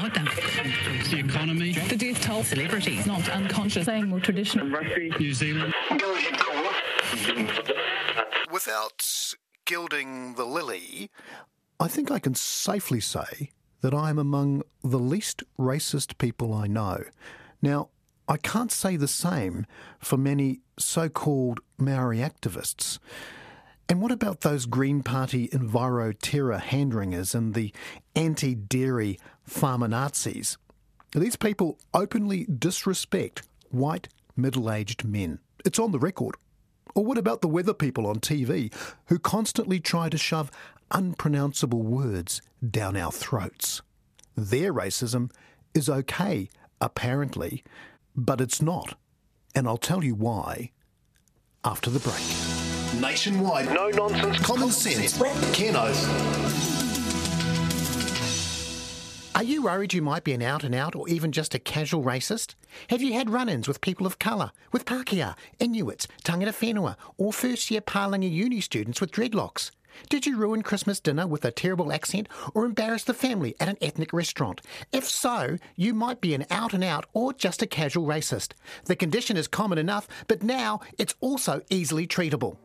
The economy. The death toll celebrities, not unconscious, saying more traditional. New Zealand. Without gilding the lily, I think I can safely say that I am among the least racist people I know. Now, I can't say the same for many so called Maori activists. And what about those Green Party Enviro Terror handringers and the anti dairy farmer Nazis? These people openly disrespect white middle aged men. It's on the record. Or what about the weather people on TV who constantly try to shove unpronounceable words down our throats? Their racism is okay, apparently, but it's not. And I'll tell you why after the break. Nationwide, no nonsense, common sense. Ken Are you worried you might be an out and out or even just a casual racist? Have you had run ins with people of colour, with Pākehā, Inuits, Tangata Whenua, or first year Palanga uni students with dreadlocks? Did you ruin Christmas dinner with a terrible accent or embarrass the family at an ethnic restaurant? If so, you might be an out and out or just a casual racist. The condition is common enough, but now it's also easily treatable.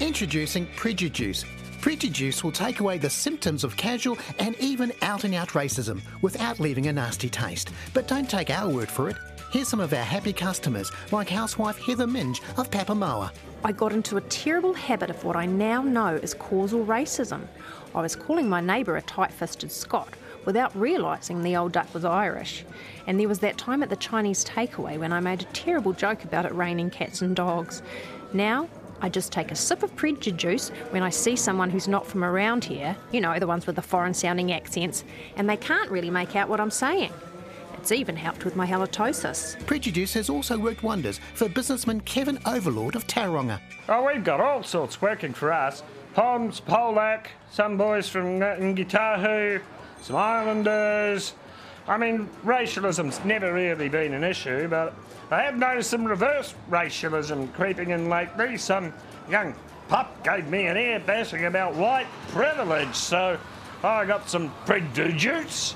Introducing Prejudice. Prejudice will take away the symptoms of casual and even out and out racism without leaving a nasty taste. But don't take our word for it. Here's some of our happy customers, like housewife Heather Minge of Papamoa. I got into a terrible habit of what I now know is causal racism. I was calling my neighbour a tight fisted Scot without realising the old duck was Irish. And there was that time at the Chinese takeaway when I made a terrible joke about it raining cats and dogs. Now, I just take a sip of prejudice when I see someone who's not from around here, you know, the ones with the foreign sounding accents, and they can't really make out what I'm saying. It's even helped with my halitosis. Prejudice has also worked wonders for businessman Kevin Overlord of Tauranga. Oh, we've got all sorts working for us. Poms, Polak, some boys from Ngāi Tahu, some Islanders. I mean, racialism's never really been an issue, but I have noticed some reverse racialism creeping in lately. Some young pup gave me an ear bashing about white privilege, so I got some prejudice,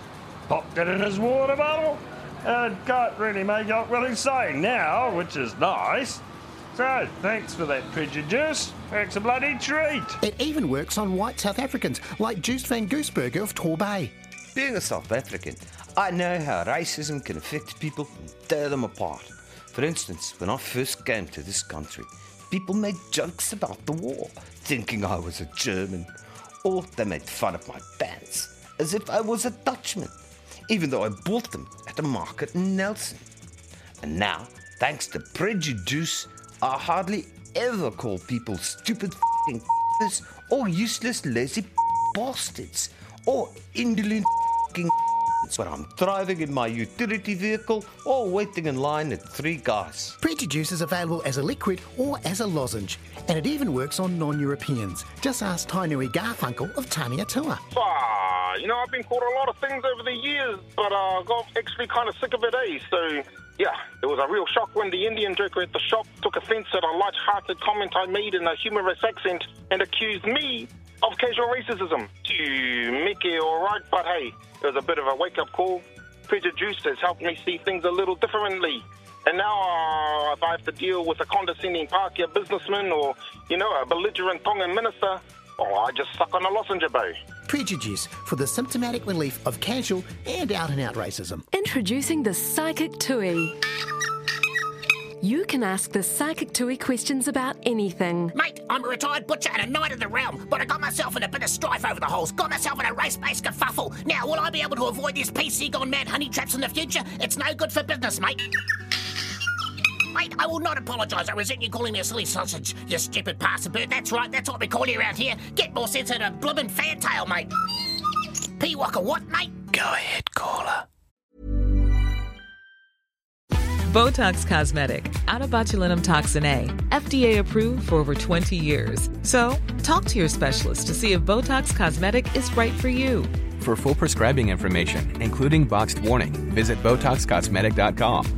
popped it in his water bottle, and can't really make out what he's saying now, which is nice. So, thanks for that prejudice. It's a bloody treat. It even works on white South Africans like Juice van Goosberger of Torbay. Being a South African, I know how racism can affect people and tear them apart. For instance, when I first came to this country, people made jokes about the war, thinking I was a German. Or they made fun of my pants, as if I was a Dutchman, even though I bought them at a market in Nelson. And now, thanks to prejudice, I hardly ever call people stupid fing or useless lazy bastards or indolent fing when I'm driving in my utility vehicle or waiting in line at Three Guys. Prejudice is available as a liquid or as a lozenge, and it even works on non Europeans. Just ask Tainui Garfunkel of Tāneatua. Ah, you know, I've been called a lot of things over the years, but I uh, got actually kind of sick of it, eh? So, yeah, it was a real shock when the Indian joker at the shop took offence at a light-hearted comment I made in a humorous accent and accused me of casual racism. To Mickey, all right, but hey, it was a bit of a wake-up call. Prejudice has helped me see things a little differently. And now, uh, if I have to deal with a condescending Pākehā businessman or, you know, a belligerent Tongan minister, oh, I just suck on a lozenge bow. Prejudice for the symptomatic relief of casual and out and out racism. Introducing the Psychic Tui. You can ask the Psychic Tui questions about anything. Mate, I'm a retired butcher and a knight of the realm, but I got myself in a bit of strife over the holes. Got myself in a race-based kerfuffle. Now, will I be able to avoid these PC gone mad honey traps in the future? It's no good for business, mate. Mate, I will not apologise. I resent you calling me a silly sausage, you stupid bastard bird. That's right, that's what we call you around here. Get more sense out of bloomin' fantail, mate. Peewalker what, mate? Go ahead, caller. Botox Cosmetic, out of botulinum toxin A, FDA approved for over 20 years. So, talk to your specialist to see if Botox Cosmetic is right for you. For full prescribing information, including boxed warning, visit BotoxCosmetic.com